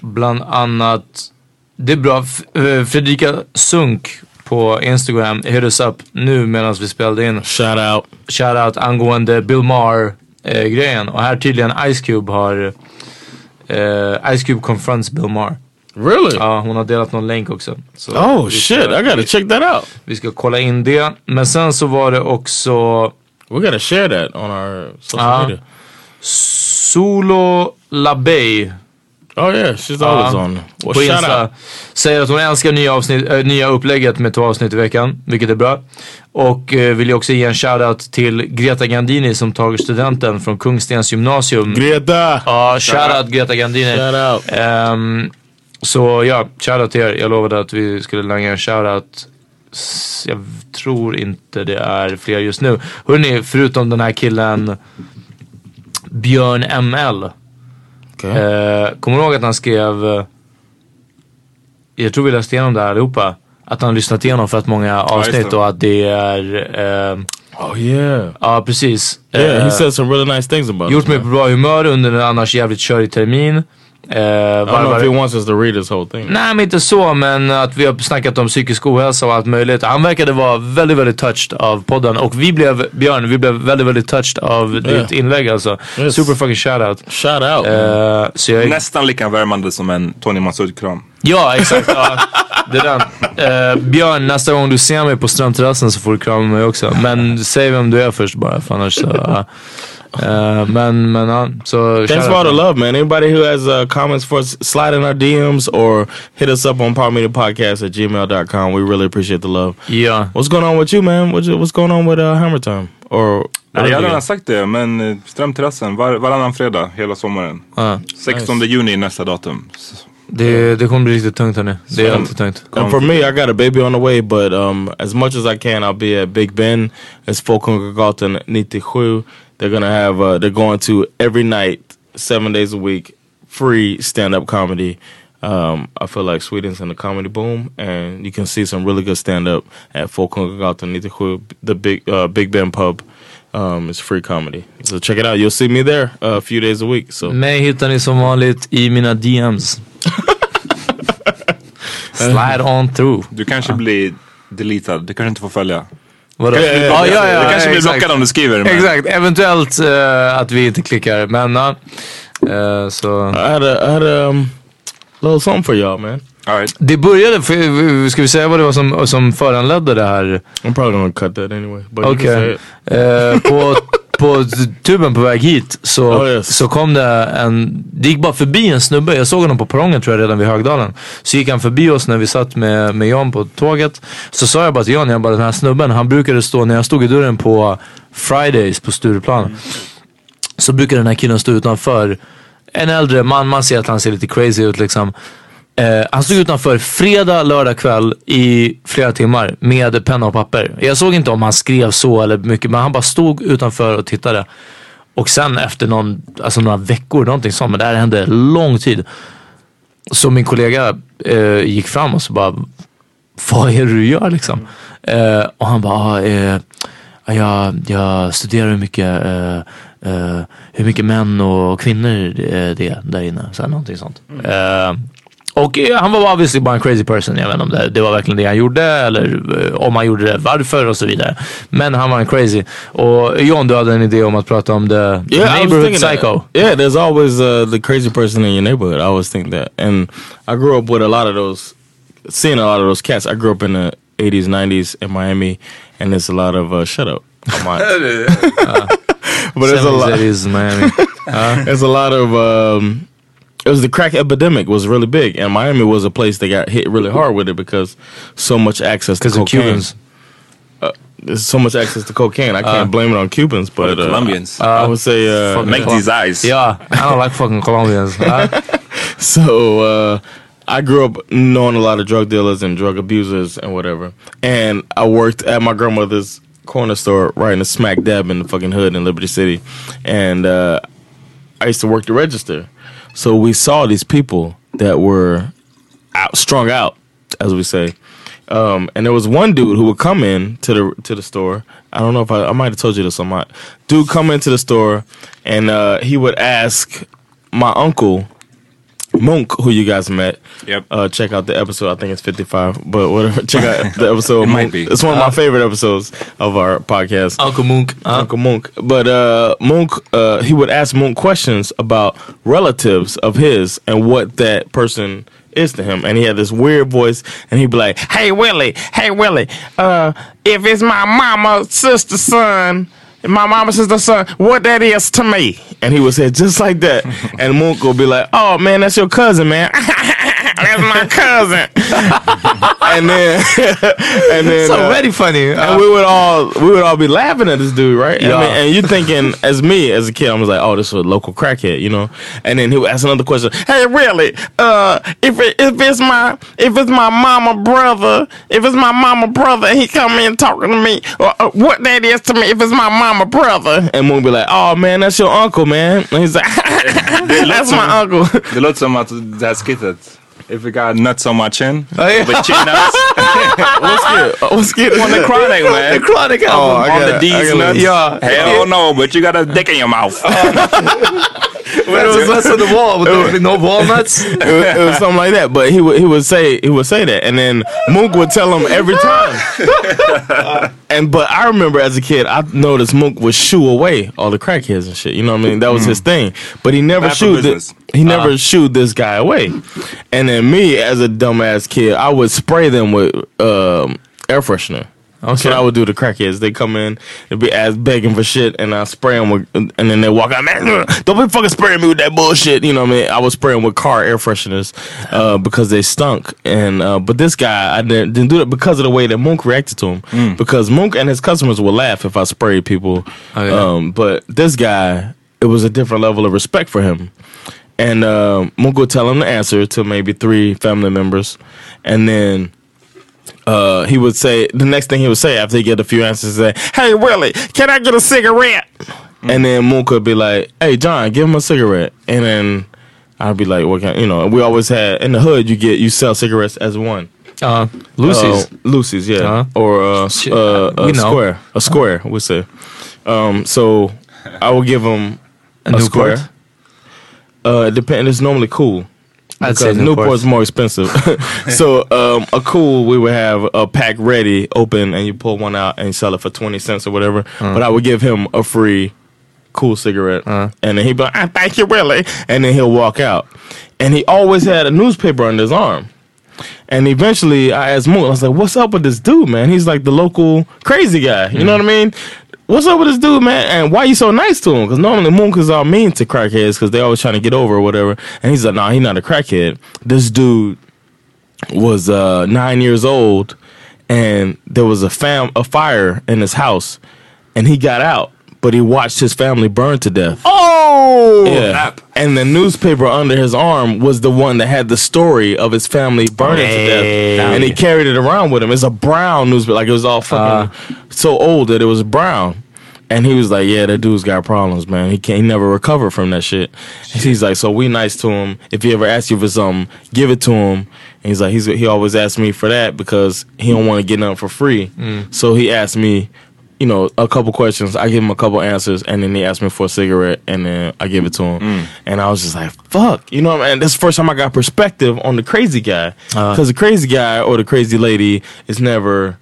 Bland annat Det är bra. Eh, Fredrika Sunk på Instagram hit us up nu medan vi spelade in. Shout out. Shout out angående Bill Maher eh, grejen. Och här tydligen Ice Cube har eh, Ice Cube confronts Bill Maher. Really? Ja, hon har delat någon länk också. Så Oh vi ska- shit, I gotta check that out. Vi ska kolla in det. Men sen så var det också We gotta share that on our social Ja. media. Solo LaBey. Oh yeah, she's always on. Well, på Insta. Säger att hon älskar nya, avsnitt, äh, nya upplägget med två avsnitt i veckan, vilket är bra. Och eh, vill jag också ge en shoutout till Greta Gandini som tagit studenten från Kungstens gymnasium. Greta! Ja, shoutout Greta Gandini. Shout out. Ehm, så ja, shoutout till er. Jag lovade att vi skulle langa en shoutout. Jag tror inte det är fler just nu. Hörrni, förutom den här killen Björn ML. Okay. Eh, kommer du ihåg att han skrev, eh, jag tror vi läste igenom det här allihopa, att han lyssnat igenom för att många avsnitt och att det är, eh, Oh yeah. ja precis. Yeah, Eh, he said some really nice things about Gjort mig på bra humör under en annars jävligt körig termin. Eh, I don't know if he wants us to read this whole thing. Nej men inte så men att vi har snackat om psykisk ohälsa och allt möjligt. Han verkade vara väldigt väldigt touched av podden och vi blev, Björn, vi blev väldigt väldigt touched av ditt inlägg alltså. Yes. Super fucking shoutout. Shout out. man. Eh, så jag, Nästan lika värmande som en Tony Massoud-kram. Ja, exakt. Ja, det är den. Eh, Björn, nästa gång du ser mig på Strömterrassen så får du krama mig också. Men säg vem du är först bara, för annars så... Eh, men, men. Thanks shout for all the love, man. Anybody who has uh, comments for us, slide in our DMs or hit us up on Power Media Podcast at gmail.com. We really appreciate the love. Ja. What's going on with you, man? What's, what's going on with uh, Hammer Time? Or Nej, jag har redan sagt det, men eh, Strömterrassen var, varannan fredag hela sommaren. Ja. 16 juni är nästa datum. Det, det kommer bli riktigt tungt hörni. Det är Så- alltid tungt. And for me, I got a baby on the way, but um, as much as I can, I'll be at Big Ben. It's Folkungagatan 97. They're gonna have, uh, they're going to every night, seven days a week, free stand-up comedy. Um, I feel like Sweden's in the comedy boom, and you can see some really good stand-up at Folkungagatan 97, the big uh, Big Ben pub. Um, it's free comedy, so check it out. You'll see me there uh, a few days a week. So Mig hittar ni som vanligt i mina DMs. Slide on through. Du kanske blir deletad, du kanske inte får följa. Vadå? Ja, Ja, ja, ja, du kanske blir blockad om du skriver. Men... Exakt, eventuellt eh, att vi inte klickar. Men. Eh, så. I had a, I had a um, little something for y'all, man. All right. Det började, för, ska vi säga vad det var som, som föranledde det här? I'm probably gonna cut that anyway. But you can say Okej. it. Eh, på, på tuben på väg hit så, Oh, yes. så kom det en, det gick bara förbi en snubbe, jag såg honom på perrongen tror jag redan vid Högdalen. Så gick han förbi oss när vi satt med, med Jan på tåget. Så sa jag bara till Jan, jag bara den här snubben, han brukade stå, när jag stod i dörren på Fridays på Stureplan. Så brukar den här killen stå utanför. En äldre man, man ser att han ser lite crazy ut liksom. Eh, han stod utanför fredag, lördag kväll i flera timmar med penna och papper. Jag såg inte om han skrev så eller mycket men han bara stod utanför och tittade. Och sen efter någon, alltså några veckor, någonting sånt, men det här hände lång tid. Så min kollega eh, gick fram och så bara, vad är det du gör liksom? Eh, och han bara, ah, eh, ja, jag, jag studerar hur mycket, eh, eh, hur mycket män och kvinnor det det är där inne. Så här, någonting sånt. Eh, och eh, han var obviously bara en crazy person. Jag vet inte om det, det var verkligen det han gjorde eller eh, om han gjorde det, varför och så vidare. Men han var en crazy. Och John, du hade en idé om att prata om the Yeah, I was neighborhood thinking that. psycho. Yeah, there's always uh, the crazy person in your neighborhood. I always think that, and I grew up with a lot of those, seeing a lot of those cats. I grew up in the '80s, '90s in Miami, and there's a lot of uh, shut up. On. but there's a 70s, lot. 80s, Miami. There's a lot of. Um, it was the crack epidemic was really big, and Miami was a place that got hit really hard with it because so much access to cocaine. Cubans. There's so much access to cocaine. I can't Uh, blame it on Cubans, but uh, Colombians. I would say uh, fucking Make these eyes. Yeah, I don't like fucking Colombians. Uh, So uh, I grew up knowing a lot of drug dealers and drug abusers and whatever. And I worked at my grandmother's corner store right in the smack dab in the fucking hood in Liberty City. And uh, I used to work the register. So we saw these people that were out, strung out, as we say. Um, and there was one dude who would come in to the to the store. I don't know if I, I might have told you this or not. Dude come into the store and uh, he would ask my uncle Monk, who you guys met. Yep. Uh, check out the episode. I think it's 55, but whatever. Check out the episode. It might be. It's one of my favorite episodes of our podcast. Uncle Monk. Uh, Uncle Monk. But uh, Monk, uh, he would ask Monk questions about relatives of his and what that person is to him. And he had this weird voice, and he'd be like, "Hey Willie, hey Willie, uh, if it's my mama, sister, son." My mama, sister, son, what that is to me. And he would say just like that. and Monk would be like, oh man, that's your cousin, man. that's my cousin. and then, and then, It's uh, already funny. Uh, and we would all we would all be laughing at this dude, right? I mean, and you thinking as me as a kid, I was like, oh, this is a local crackhead, you know. And then he would ask another question. Hey, really? Uh, if it, if it's my if it's my mama brother, if it's my mama brother, and he come in talking to me, uh, uh, what that is to me? If it's my mama brother, and we'll be like, oh man, that's your uncle, man. And he's like, that's my uncle. Det låter som att det här skittet. If it got nuts on my chin. Oh, yeah. With chin nuts. What's good? What's good? on the chronic man. The Chronic oh, album. Oh, I on gotta- the D's nuts. Yeah. Hell no, but you got a dick in your mouth. Oh, but it was less on the wall no walnuts. it, was, it was something like that. But he would he would say he would say that, and then Mook would tell him every time. And but I remember as a kid, I noticed Mook would shoo away all the crackheads and shit. You know what I mean? That was his thing. But he never Bad shooed this. He never shooed this guy away. And then me, as a dumbass kid, I would spray them with um, air freshener. That's what I would do to crackheads. They come in, they be ass begging for shit, and I spray them with, and then they walk out, man, don't be fucking spraying me with that bullshit. You know what I mean? I was spraying with car air fresheners uh, because they stunk. And uh, but this guy, I didn't, didn't do it because of the way that Monk reacted to him. Because Monk and his customers would laugh if I sprayed people. Oh, yeah. um, but this guy, it was a different level of respect for him. And uh, Monk would tell him the answer to maybe three family members, and then uh, he would say the next thing he would say after he get a few answers is say, "Hey Willie, can I get a cigarette?" And then Moon could be like, "Hey John, give him a cigarette." And then I'd be like, "What kind?" You know, we always had in the hood. You get you sell cigarettes as one. Uh, Lucy's. Uh, Lucy's, yeah, Uh-huh. or uh, uh, a square, a square. We say. Um, so I would give him a, Newport? square. Uh, depend. It's normally cool. I'd say because Newport. Newport's more expensive. so um, a cool, we would have a pack ready, open, and you pull one out and sell it for twenty cents or whatever. Uh. But I would give him a free cool cigarette, and then he'd be like, ah, "Thank you, really," and then he'll walk out. And he always had a newspaper under his arm. And eventually, I asked Moon, I was like, "What's up with this dude, man? He's like the local crazy guy. You know what I mean? What's up with this dude, man? And why you so nice to him? Because normally Moon are mean to crackheads because they always trying to get over or whatever. And he's like, "Nah, he's not a crackhead. This dude was uh, nine years old, and there was a fam a fire in his house, and he got out, but he watched his family burn to death. Oh! Yeah. And the newspaper under his arm was the one that had the story of his family burning to death. And he carried it around with him. It's a brown newspaper. Like it was all fucking uh-huh. so old that it was brown. And he was like, Yeah, that dude's got problems, man. He can't he never recover from that shit. And he's like, So we nice to him. If he ever asks you for something, give it to him. And he's like, he's he always asks me for that because he don't want to get nothing for free. Mm. So he asked me you know, a couple questions. I give him a couple answers, and then he asked me for a cigarette, and then I give it to him. Mm. And I was just like, "Fuck," you know. And this is the first time I got perspective on the crazy guy, uh-huh. because the crazy guy or the crazy lady is never.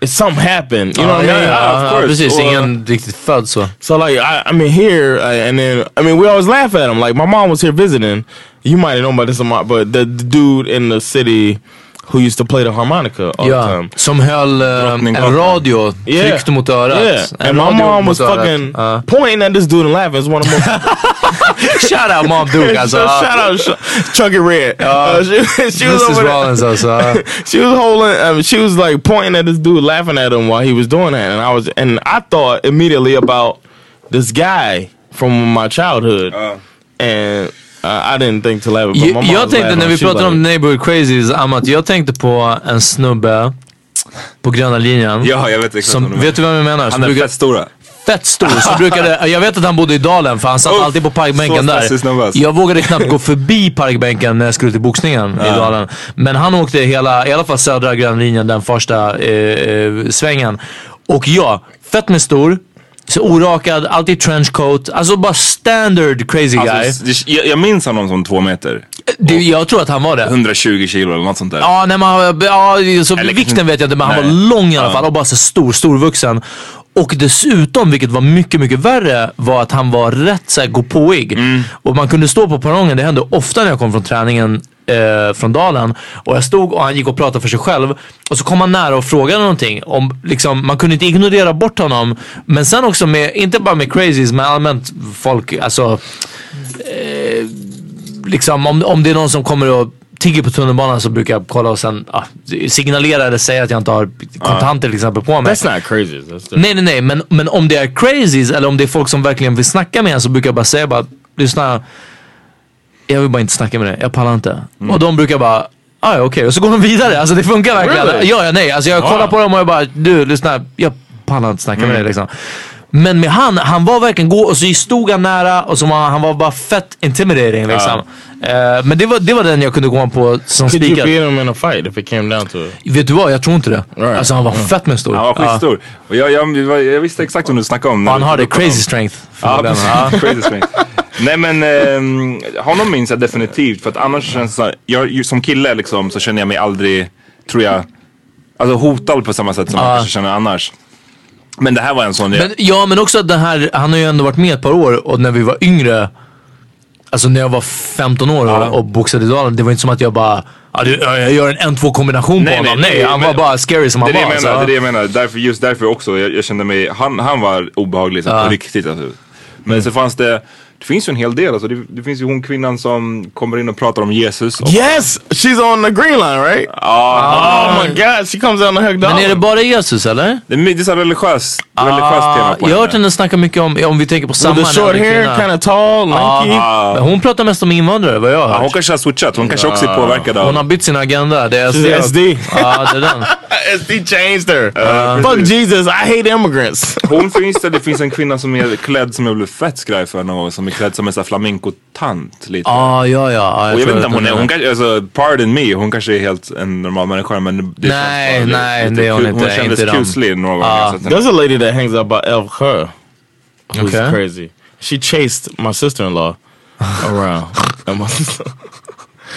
It's something happened, you know what I oh, mean? Ja, ja, precis. Or- Ingen riktigt född så. so like I, I mean here I, and then I mean we always laugh at him. Like my mom was here visiting. You might have known about this, a lot, but the, the dude in the city who used to play the harmonica all the time. som höll eh, en radio Yeah. tryckt mot örat. Yeah, En and my mom was fucking Ja. pointing at this dude and laughing. It's one of the most Shout out Mom Duke alltså. shout out Sh- Chunky Red. Uh, she, she was Mrs over. Rollins alltså. She was holding. I mean, she was like pointing at this dude, laughing at him while he was doing that, and I was, and I thought immediately about this guy from my childhood, and uh, I didn't think to laugh. But my Jag, mom jag was tänkte när vi pratade om Neighborhood Crazies, Amat, jag tänkte på en snubbe på gröna linjen. Ja, jag vet exakt Som, vad du vet du vem jag menar? Han är fett stora. fett stor. Som brukade, jag vet att han bodde i dalen för han satt Uff, alltid på parkbänken så där. alltså. Jag vågade knappt gå förbi parkbänken när jag skulle till boxningen i dalen. Men han åkte hela, i alla fall södra grönlinjen, den första eh, eh, svängen. Och ja, fett med stor. Så orakad, alltid trenchcoat. Alltså bara standard crazy guy. Alltså, det- jag, jag minns honom som två meter. Det, jag tror att han var det. 120 kilo eller något sånt där. Ja, nej, man, ja så Eller- vikten vet jag inte men han Nej. var lång i alla fall och bara så stor, storvuxen. Och dessutom, vilket var mycket, mycket värre, var att han var rätt så här gåpåig. Mm. Och man kunde stå på perrongen, det hände ofta när jag kom från träningen eh, från Dalen. Och jag stod och han gick och pratade för sig själv. Och så kom han nära och frågade någonting. Om, liksom, man kunde inte ignorera bort honom. Men sen också med, inte bara med crazies, men allmänt folk, alltså eh, liksom om, om det är någon som kommer och tigger på tunnelbanan så brukar jag kolla och sen ah, signalera eller säga att jag inte har kontanter till exempel på mig. That's not crazy. That's different. Nej nej nej men, men om det är crazies eller om det är folk som verkligen vill snacka med en så brukar jag bara säga bara lyssna. Jag vill bara inte snacka med dig, jag pallar inte. Och de brukar bara Ah, ja, okej, och så går de vidare. Alltså det funkar verkligen. Really? Ja, ja, nej. Alltså jag kollar Wow. på dem och jag bara, du lyssna, jag pallar inte snacka med dig liksom. Men med han, han var verkligen gå och så stod han nära och så var, han var bara fett intimidating liksom. Eh, men det var, det var den jag kunde gå på som Could you spikad. beat him in a fight if it came down to it? Vet du vad, jag tror inte det. Right. Alltså han var fett med stor. Han var skitstor. Och jag, jag, jag, jag visste exakt vad du snackade om. Han honom. crazy strength. Ja, förmodligen. precis. Crazy strength. Nej men ehm, honom minns jag definitivt för att annars känns det så här, jag, som kille liksom så känner jag mig aldrig, tror jag, alltså hotad på samma sätt som Ja. jag kanske känner annars. Men det här var en sån, Men, ja men också att den här, han har ju ändå varit med ett par år och när vi var yngre, alltså när jag var 15 år och, Ja. och boxade i Dalen, det var inte som att jag bara, ja, jag gör en 1-2 kombination på honom. Nej, det- han men- var bara scary som det han det var. jag menar, alltså. det är det jag menar. Därför, just därför också, jag, jag kände mig, han, han var obehaglig så Ja. på riktigt alltså. Men så fanns det, det finns ju en hel del alltså. Det, det finns ju hon kvinnan som kommer in och pratar om Jesus. Och, Yes, she's on the green line, right? Ja, Oh my god, she comes out on the hög Men är det bara Jesus eller? det, är det är så här religiöst, religiöst tema på jag har hört henne. snacka mycket om, om vi tänker på samma With the short hair, kind of tall, lanky. Men hon pratar mest om invandrare vad jag har Ja, hon hört. kanske har switchat, hon kanske också är påverkad av... Hon har bytt sin agenda. Det är She's SD. Ja, det är den. SD changed her. Uh, Fuck. Jesus, I hate immigrants. Hon finns det, det finns en kvinna som är klädd som jag blev fett skraj för någon gång, som klädd som en sån flamenco-tant lite. Ah, ja, ja. ja och jag vet inte om hon är, hon kanske, alltså pardon me, hon kanske är helt en normal människa men det Nej, känns nej, lite det är hon inte, Hon kändes inte kuslig några gånger. Ah. There's a lady that hangs out by El Khur. Who's Okay. crazy. She chased my sister-in-law around.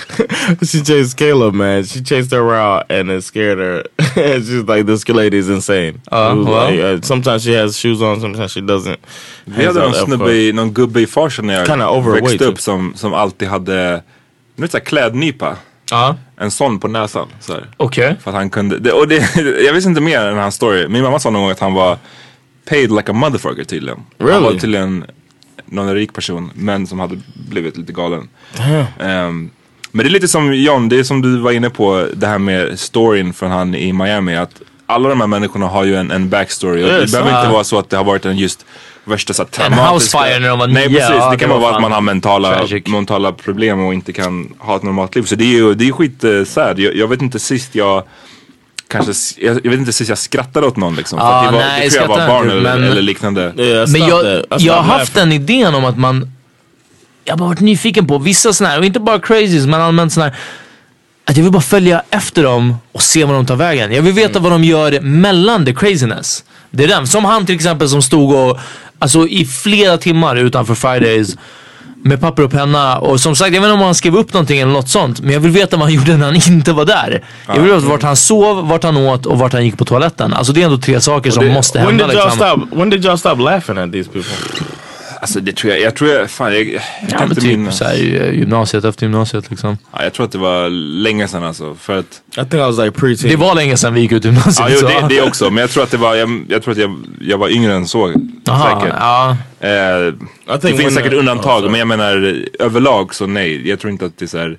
She chased Caleb, man. She chased her around and it scared her. and she's like, this lady is insane. Uh, like, uh, sometimes she has shoes on, sometimes she doesn't. Vi hade någon out snubbe, i, någon gubbe i farsen när jag Kinda overweight, växte upp typ. som, som alltid hade, du vet såhär klädnypa. Ja, En sån på näsan. Okej. För att han kunde, det, och det, jag visste inte mer än hans story. Min mamma sa någon gång att han var paid like a motherfucker tydligen. Han Really? var tydligen någon rik person men som hade blivit lite galen. Ehm, men det är lite som John, det är som du var inne på det här med storyn från han i Miami. Att alla de här människorna har ju en, en backstory. Och det behöver inte vara så att det har varit en just värsta så här, En traumatiska... housefire när de var Nej nio, precis, ja, det kan var vara att man har mentala, tragic. mentala problem och inte kan ha ett normalt liv. Så det är ju det är skit uh, sad. Jag, jag vet inte sist jag Kanske, jag, jag vet inte sist jag skrattade åt någon liksom. För Ah, att det, var, nej, det tror jag var barn eller, men- eller liknande. I Men jag. I jag har haft den idén om att man, jag bara varit nyfiken på vissa sådana här, och inte bara crazies men allmänt sådana här, att jag vill bara följa efter dem och se vad de tar vägen. Jag vill veta Mm. vad de gör mellan the craziness. Det är den. Som han till exempel som stod och, alltså i flera timmar utanför Fridays med papper och penna och som sagt jag vet inte om han skrev upp någonting eller något sånt men jag vill veta vad han gjorde när han inte var där. Jag vill veta vart han sov, vart han åt och vart han gick på toaletten. Alltså det är ändå tre saker som måste When hända did y'all liksom. stop? When did y'all stop laughing at these people? Alltså det tror jag, jag tror jag, fan jag, jag Ja kan inte typ minnas. såhär gymnasiet efter gymnasiet liksom. Ja, jag tror att det var länge sedan alltså. För att, I think I was like preteen. Det var länge sedan vi gick ut gymnasiet. ja, jo, det, det också. Men jag tror att det var, jag, jag tror att jag, jag var yngre än så. Aha, säkert. ja. Eh, I det finns säkert the- undantag oh, men jag menar överlag så nej. Jag tror inte att det är såhär.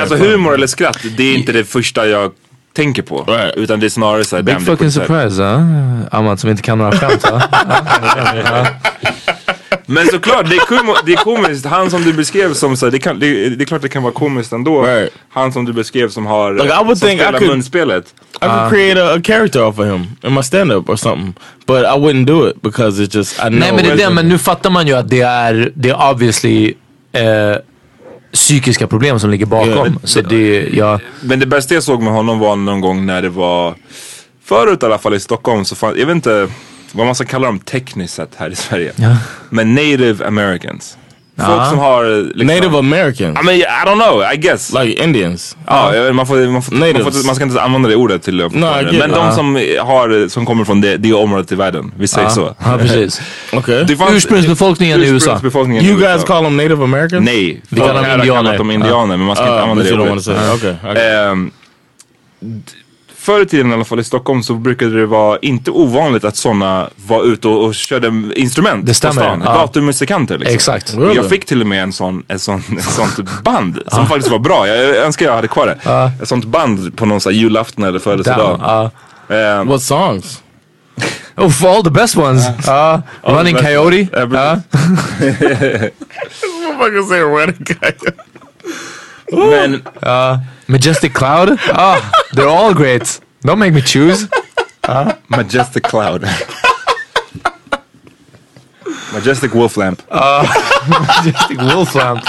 Alltså humor eller skratt, det är inte det första jag tänker på. Right. Utan det är snarare såhär. Big fucking surprise ha? Amat som inte kan några skämt va? Ja. Men såklart, det är, kom, det är komiskt. Han som du beskrev som så här, det, kan, det, det är klart det kan vara komiskt ändå. Right. Han som du beskrev som har, Like, I would som think I spelar could- munspelet. I could create a, a character off of him in my stand up or something. But I wouldn't do it because it's just, I know. Nej men det är det, men nu fattar man ju att det är, det är obviously eh, psykiska problem som ligger bakom. Ja, men- så det, ja. Men det bästa jag såg med honom var någon gång när det var Förut i alla fall i Stockholm så fanns, jag vet inte vad man ska kalla dem tekniskt sett här i Sverige. Ja. Men native americans. Folk Ja. som har liksom, Native Americans. I mean, I don't know, I guess. Like Indians. Ja, jag vet, man, får, man, får, man, får, man ska inte använda det ordet till No, Men it. de Ja. som, har, som kommer från det, det området i världen, vi säger så. Ja, precis. Okay. Det fanns- Ursprungsbefolkningen i USA. You USA. guys call them Native Americans? Nej, Vi kallar dem indianer. dem indianer men man ska inte använda det ordet. Okay, okay. Förr i tiden i alla fall i Stockholm så brukade det vara inte ovanligt att sådana var ute och, och körde instrument Det stämmer, på stan. ja. Gatumusikanter liksom. Exakt. Really? Jag fick till och med en sån, en sån, ett sånt band som faktiskt var bra. Jag önskar jag hade kvar det. Ett sånt band på någon sån här julafton eller födelsedag. Ja. Ehm, What songs? Oh, for all the best ones. Ja. Running best Coyote. ones. Ja, Ja. Motherfucker say running guy. Men Ja. Majestic Cloud. Ah, they're all great. Don't make me choose. Uh, Majestic Cloud. Majestic Wolflamp. Majestic Wolflamp.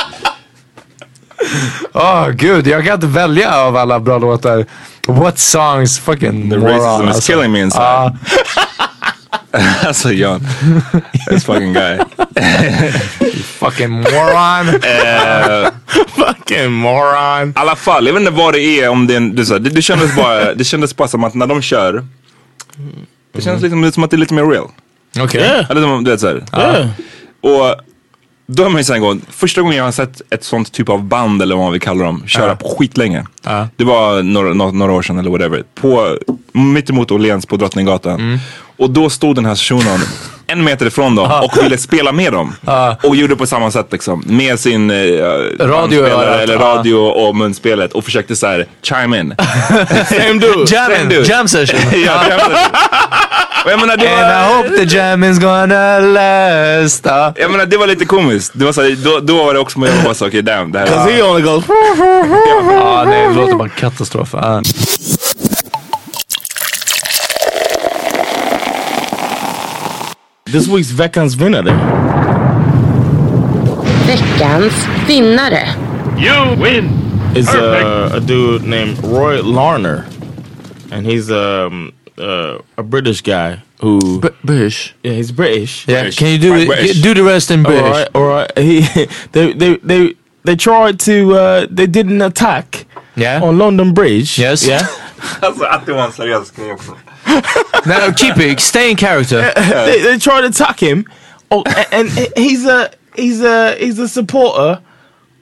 Åh oh, gud, jag kan inte välja av alla bra låtar. What songs fucking The moron, racism is alltså. killing me inside. Ja. alltså John. This fucking guy. fucking moron. Eh, Fucking moron. I alla fall, jag vet inte vad det är om det är en, det, det, det, kändes bara, det kändes bara som att när de kör Det känns liksom som att det är lite mer real. Okej. Yeah. Eller som, du vet såhär. Yeah. Och då har man ju sen gått, första gången jag har sett ett sånt typ av band eller vad man vill kalla dem, köra på skitlänge. Ja. Det var några, några, några år sedan eller whatever. På, mittemot Åhléns på Drottninggatan. Och då stod den här shunon en meter ifrån dem och ville spela med dem. Och gjorde på samma sätt liksom. Med sin eh, örat, eller ja. radio och munspelet och försökte så här chime in. Same dude. Jamming, dude. jam session. ja, det var- och jag menar, det And I var, hope the jam is gonna last. Ja. jag menar, det var lite komiskt. Det var så här, då, då var det också, men jag var bara så okej damn. Det här Cause he only goes. Ja, nej, det låter bara katastrof. Ja. This week's veckans vinnare. Veckans vinnare. You win. is uh, a dude named Roy Larner, and he's um, uh, a British guy who Br- British. yeah he's British. Yeah, British. can you do Quite it? Do the rest in British. right, all right. He they they they they tried to uh, they did an attack Yeah. on London Bridge. Yes. Yeah. Alltså att det var en seriös grej också. No, keep it. Stay in character. they, they tried to attack him. Oh, a- and, he's a he's a he's a supporter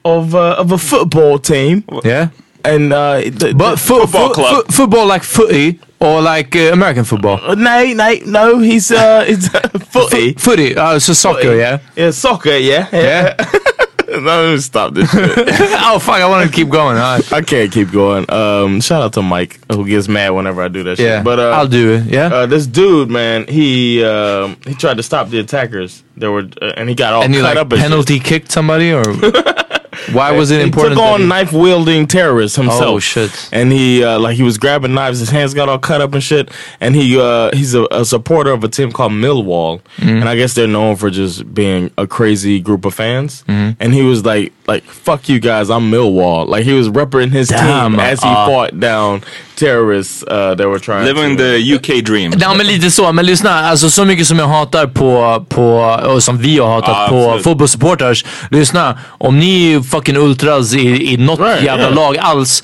of uh, of a football team. Yeah. And uh, the, But fo- Football fo- club. fo- football like footy or like uh, American football? Uh, no, no, no. He's uh, he's footy. Footy. Uh, so soccer, Footy. yeah. Yeah, soccer. Yeah, Yeah. no, let me stop this. Shit. oh fuck! I want to keep going. Right. I can't keep going. Um, shout out to Mike who gets mad whenever I do that Yeah, shit. But uh, I'll do it. Yeah. Uh, this dude, man, he um, he tried to stop the attackers. There were, uh, and he got all and cut like up. shit. penalty kicked somebody or why was it he important? took that on he- knife wielding terrorists himself. Oh, shit. And he uh, like he was grabbing knives. His hands got all cut up and shit. And he uh, he's a, a supporter of a team called Millwall, Mm-hmm. and I guess they're known for just being a crazy group of fans. Mm-hmm. And he was like like fuck you guys, I'm Millwall. Like he was repping his Damn, team as he uh, fought down terrorists uh, that were trying Living to. the UK dream. Ja men lite så, men lyssna, alltså så mycket som jag hatar på, på och som vi har hatat Ja, på fotbollssupporters. Lyssna, om ni är fucking ultras i, i något Right, jävla yeah. lag alls.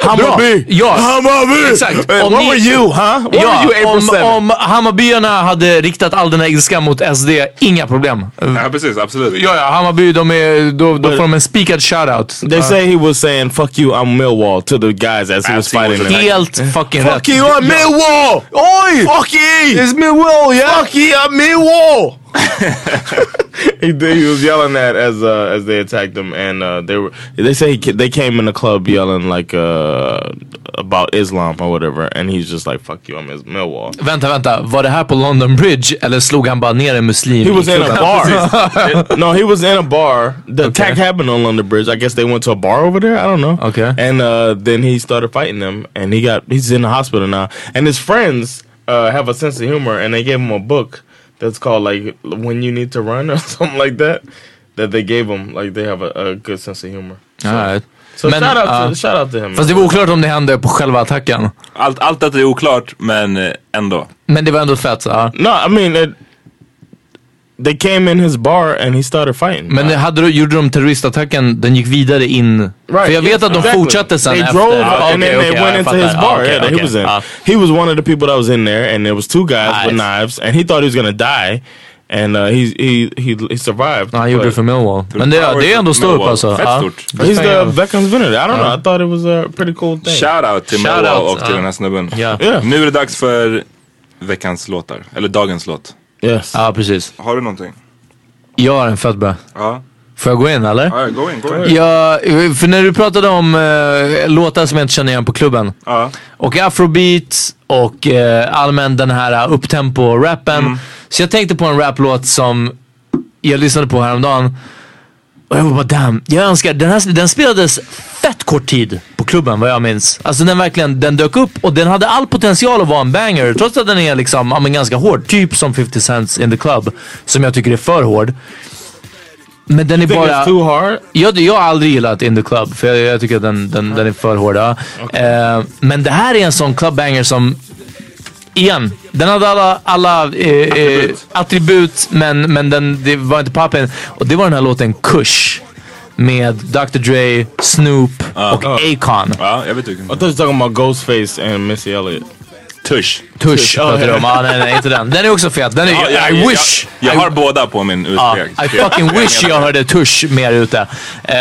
Hammarby! Ja, Hammarby! Exakt. Hey, Om what ni- were you, huh? What ja, were you April om, 7? om Hammarbyarna hade riktat all den här ilskan mot SD, inga problem. Ja precis, absolut. Ja, ja, Hammarby, de är, då, då får de en spikad shoutout. They say he was saying "fuck you, I'm Millwall" to the guys as he was fighting. Helt fucking Fuck rätt. you, I'm Millwall! Oi! Fuck you! It's Millwall, yeah! Fuck you, I'm Millwall! he did, he was yelling that as uh, as they attacked him, and uh, they were they say he, they came in the club yelling like uh, about Islam or whatever, and he's just like "fuck you, I'm Millwall." Vänta, vänta. Var det här på London Bridge eller slog han bara ner en muslim? He was in a bar. no, he was in a bar. The attack happened on London Bridge. I guess they went to a bar over there. I don't know. Okay. And uh, then he started fighting them, and he got he's in the hospital now. And his friends uh, have a sense of humor, and they gave him a book that's called like "When You Need to Run" or something like that. That they gave him. Like they have a, a good sense of humor. So, Alright. so Men, shout out to shout out to him. Fast det var oklart om det hände på själva attacken. Allt, allt detta är oklart men eh, ändå. Men det var ändå fett. Ja. No, I mean, it, they came in his bar and he started fighting. Men hade du, gjorde de terroristattacken, den gick vidare in? för jag vet att de exactly. fortsatte sen They efter. drove Ah, and okej, then they okej, went into his Ah, bar okej, yeah, that he was in. Ah. He was one of the people that was in there and there was two guys with Nice. knives and he thought he was gonna die. And uh, he, he, he, he survived. Han gjorde det för Millwall. Men det, det är ändå stort alltså. Fett Ja. stort. He's the veterans vinner. I don't know. I thought it was a pretty cool thing. Shoutout till Shout Millwall out, och till den här snubben. Nu är det dags för veckans låtar. Eller dagens låt. Yes. ja, precis. Har du någonting? Jag har en fett bra. Ja. Får jag gå in eller? Ja, gå in, gå in. Ja, för när du pratade om eh, låtar som jag inte känner igen på klubben. Ja. Och afrobeat och uh, allmänt den här uh, upptempo-rappen. Så jag tänkte på en raplåt som jag lyssnade på häromdagen. Och jag bara damn, jag önskar, den, här, den spelades fett kort tid på klubben vad jag minns. Alltså den verkligen, den dök upp och den hade all potential att vara en banger. Trots att den är liksom, ja, men ganska hård. Typ som 50 Cents in the club. Som jag tycker är för hård. Men den är bara... too hard? Jag, jag har aldrig gillat In the Club för jag, jag tycker att den, den, den är för hård. ja. Eh, men det här är en sån clubbanger som, igen, den hade alla, alla eh, eh, attribut men, men den, det var inte poppen. Och det var den här låten Kush med Dr Dre, Snoop och Akon. Ja, jag vet inte. I thought you were talking about Ghostface and Missy Elliott. Tush. Tush pratar du om. Ah, nej, nej, inte den. Den är också fet. Den är, Ja, ja, I ja, wish. Jag, I- jag har båda på min Ja, USB. I fucking wish jag hörde Tush mer ute. Eh,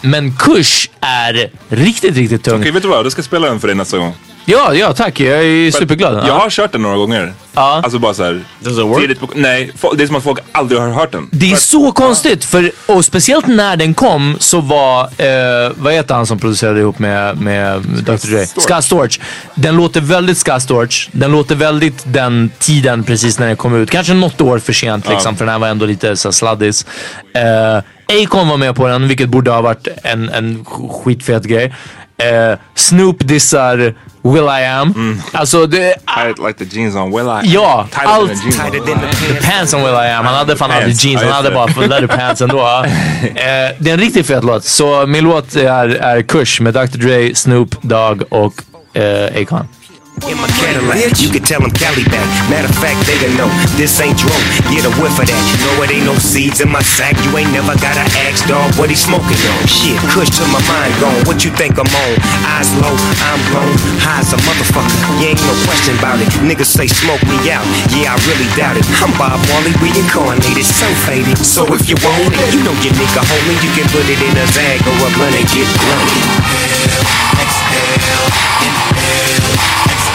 men Kush är riktigt, riktigt tung. Okej, vet du vad? Du ska spela den för dig nästa gång. Ja, ja tack. Jag är superglad. Jag Ja. har kört den några gånger. Ja. Alltså bara såhär. Does it work? Tidigt på, nej, det är som att folk aldrig har hört den. Det är så konstigt, för, och speciellt när den kom så var, eh, vad heter han som producerade ihop med, med Dr Dre? Scott Storch. Den låter väldigt Scott Storch. Den låter väldigt den tiden precis när den kom ut. Kanske något år för sent liksom, för den här var ändå lite så sladdis. Eh, Akon var med på den, vilket borde ha varit en, en skitfet grej. Eh, Snoop dissar Will I Am. Alltså det, I like the jeans on Will I. Ja, Tighter than allt. the jeans on. The pants on Will I Am. Han hade fan aldrig jeans, han hade bara leather pants ändå. eh, det är en riktigt fet låt. Så min låt är, är Kush med Dr Dre, Snoop Dogg och eh, Akon. In my Cadillac, you can tell them Cali back. Matter of fact, they gon' know this ain't drone. Get a whiff of that. You know it ain't no seeds in my sack. You ain't never gotta ask, dog, what he smoking on. Shit, kush to my mind gone. What you think I'm on? Eyes low, I'm blown. High as a motherfucker. You ain't no question about it. Niggas say smoke me out. Yeah, I really doubt it. I'm Bob Marley reincarnated, so faded. So if you want it, you know your nigga homie. You can put it in a bag or a and get blunted. I know you're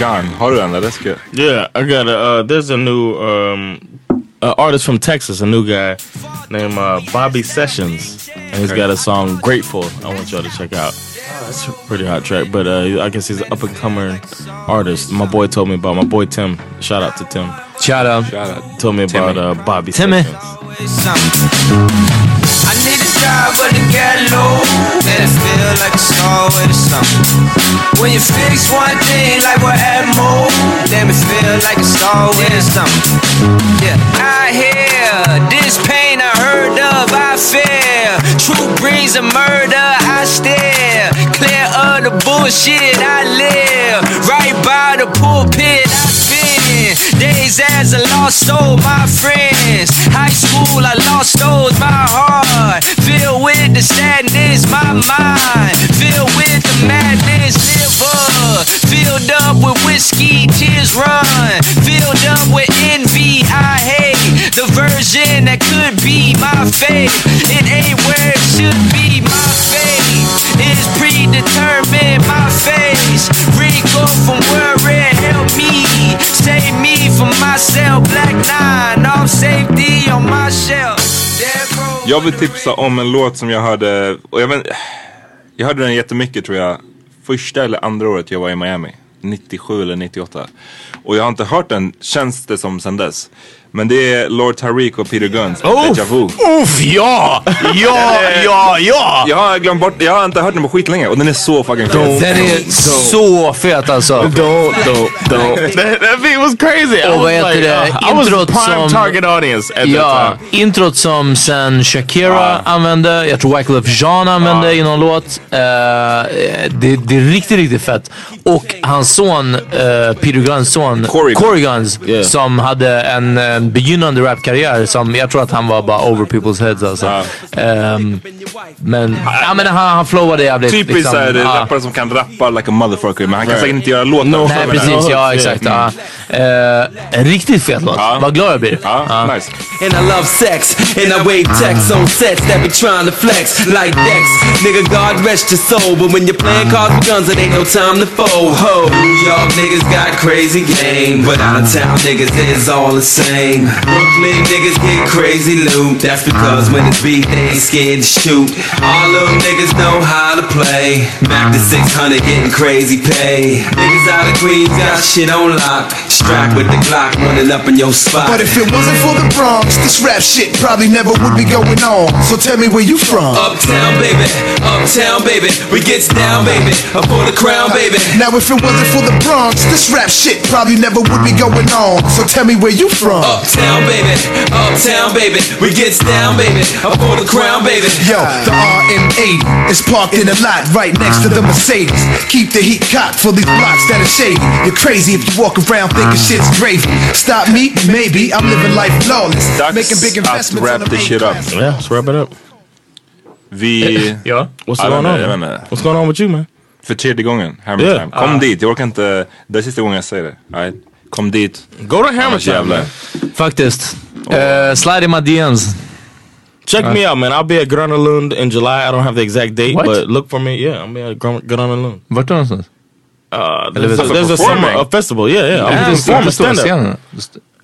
John, har du den eller? Ska... Yeah, I got a. Uh, there's a new um, uh, artist from Texas, a new guy named uh, Bobby Sessions, and he's got a song "Grateful." I want y'all to check out. It's a pretty hot track, but uh, I guess he's an up and coming artist. My boy told me about my boy Tim. Shout out to Tim. Shout out. Shout out. Told me about uh, Bobby Timmy. Sessions. Job, but to get low. And it feel like a star with a something. When you fix one thing like what more then it feel like a star with a something. Yeah, I hear this pain I heard of, I fear. Truth brings a murder, I stare. Clear of the bullshit, I live. Right by the pulpit. Days as a lost soul, my friends. High school, I lost those, my heart. Filled with the sadness, my mind. Filled with the madness, liver. Filled up with whiskey, tears run. Filled up with envy, I hate. The version that could be my fate. It ain't where it should be, my fate. Is predetermined, my face. Rico from it helped me. Save me for myself. Black nine, off safety on my shelf. Jag vill tipsa om en låt som jag hörde, och jag, vet, jag hörde den jättemycket tror jag, första eller andra året jag var i Miami. 97 eller 98. Och jag har inte hört den, känns det som sen dess. Men det är Lord Tariq och Peter Guns, Oh! Deja Vu. Uff, ja! Ja, ja, ja! Jag har glömt bort, jag har inte hört den på skitlänge och den är så fucking fet. Den är så fet alltså. Don't, don't, don't. that, that beat was crazy. Och vad heter like, det? uh, I was Introt prime som... target audience at ja, that time. introt som sen Shakira använde. Jag tror Wyclef Jean använde i någon låt. Eh, det, det är riktigt, riktigt fett. Och hans son, uh, Peter Guns son, Corey, Guns, som hade en, en begynnande rapkarriär som jag tror att han var bara over people's heads alltså. Ehm, men ja, men han, han flowade jävligt. Typiskt liksom, såhär, ja. rappare som kan rappa like a motherfucker men han kan Right. säkert inte göra låtar. Nej precis, ja exakt. Ja. Eh, en riktigt fet låt. Vad glad jag blir. Ja, nice. And I love sex, and I wave texts on sets that be trying to flex like Dex. Nigga, God rest your soul, but when you're playing cards with guns, it ain't no time to fold. Ho, New York niggas got crazy game, but out of town niggas is all the same. Brooklyn niggas get crazy loot, that's because when it's beat, they ain't scared to shoot. All them niggas know how to play. Back to 600 getting crazy pay. Niggas out of Queens got shit on lock. Strapped with the Glock running up in your spot. But if it wasn't for the Bronx, this rap shit probably never would be going on. So tell me where you from. Uptown, baby. Uptown, baby. We gets down, baby. Up for the crown, baby. Now if it wasn't for the Bronx, this rap shit probably never would be going on. So tell me where you from. Uptown, baby. Uptown, baby. We gets down, baby. Up for the crown, baby. Yo, the RM80 is parked in a lot right next to the Mercedes. Keep the heat cocked for these blocks that are shady. You're crazy if you walk around thinking shit's gravy. Stop me? Maybe. I'm living life flawless. Making big Att investments on wrap the the shit up. Yeah, let's wrap it up. Vi... Ja. What's Jag going vet on? inte, jag vet. What's going on with you man? För tredje gången, Hammer Yeah. Time. Kom Ah. dit, jag orkar inte. Det är sista gången jag säger det. Right? Kom dit. Go to Hammer Annars Time, jävlar. man. Faktiskt. Uh, slide in my DMs. Check Uh, me out, man. I'll be at Gröna Lund in July. I don't have the exact date, What? but look for me. Yeah, I'll be at Grön- Gröna Lund. Vart någonstans? Uh, there's, a, there's a summer a festival. Yeah, yeah. I'm på a stora stand up.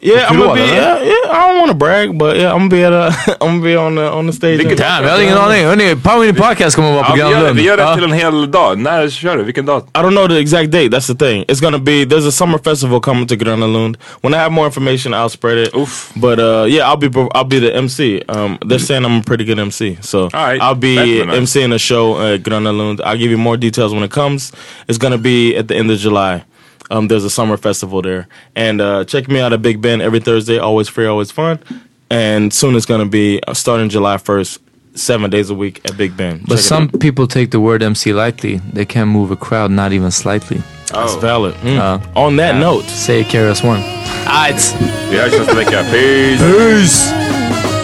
Yeah, I'm gonna be. Yeah, yeah. I don't want to brag, but yeah, I'm gonna be at a. I'm gonna be on the on the stage. Vilket- Damn, jag hade ingen aning. Hörni, Power in the Podcast kommer att vara Ja, på vi, Gröna gör, Lund. vi gör det Ja. till en hel dag. När kör du? Vilken dag? I don't know the exact date. That's the thing. It's gonna be there's a summer festival coming to Gröna Lund. When I have more information, I'll spread it. Oof. But uh, yeah, I'll be I'll be the MC. Um, they're saying I'm a pretty good MC, so right. I'll be That's nice. MCing a show at Gröna Lund. I'll give you more details when it comes. It's gonna be at the end of July. Um, there's a summer festival there, and uh, check me out at Big Ben every Thursday. Always free, always fun. And soon it's gonna be uh, starting July 1st, seven days a week at Big Ben. But Check some people take the word MC lightly. They can't move a crowd not even slightly. That's valid. Mm. Uh, On that yeah. note, Say KRS One. Alright. Vi hörs nästa vecka. Peace! Peace!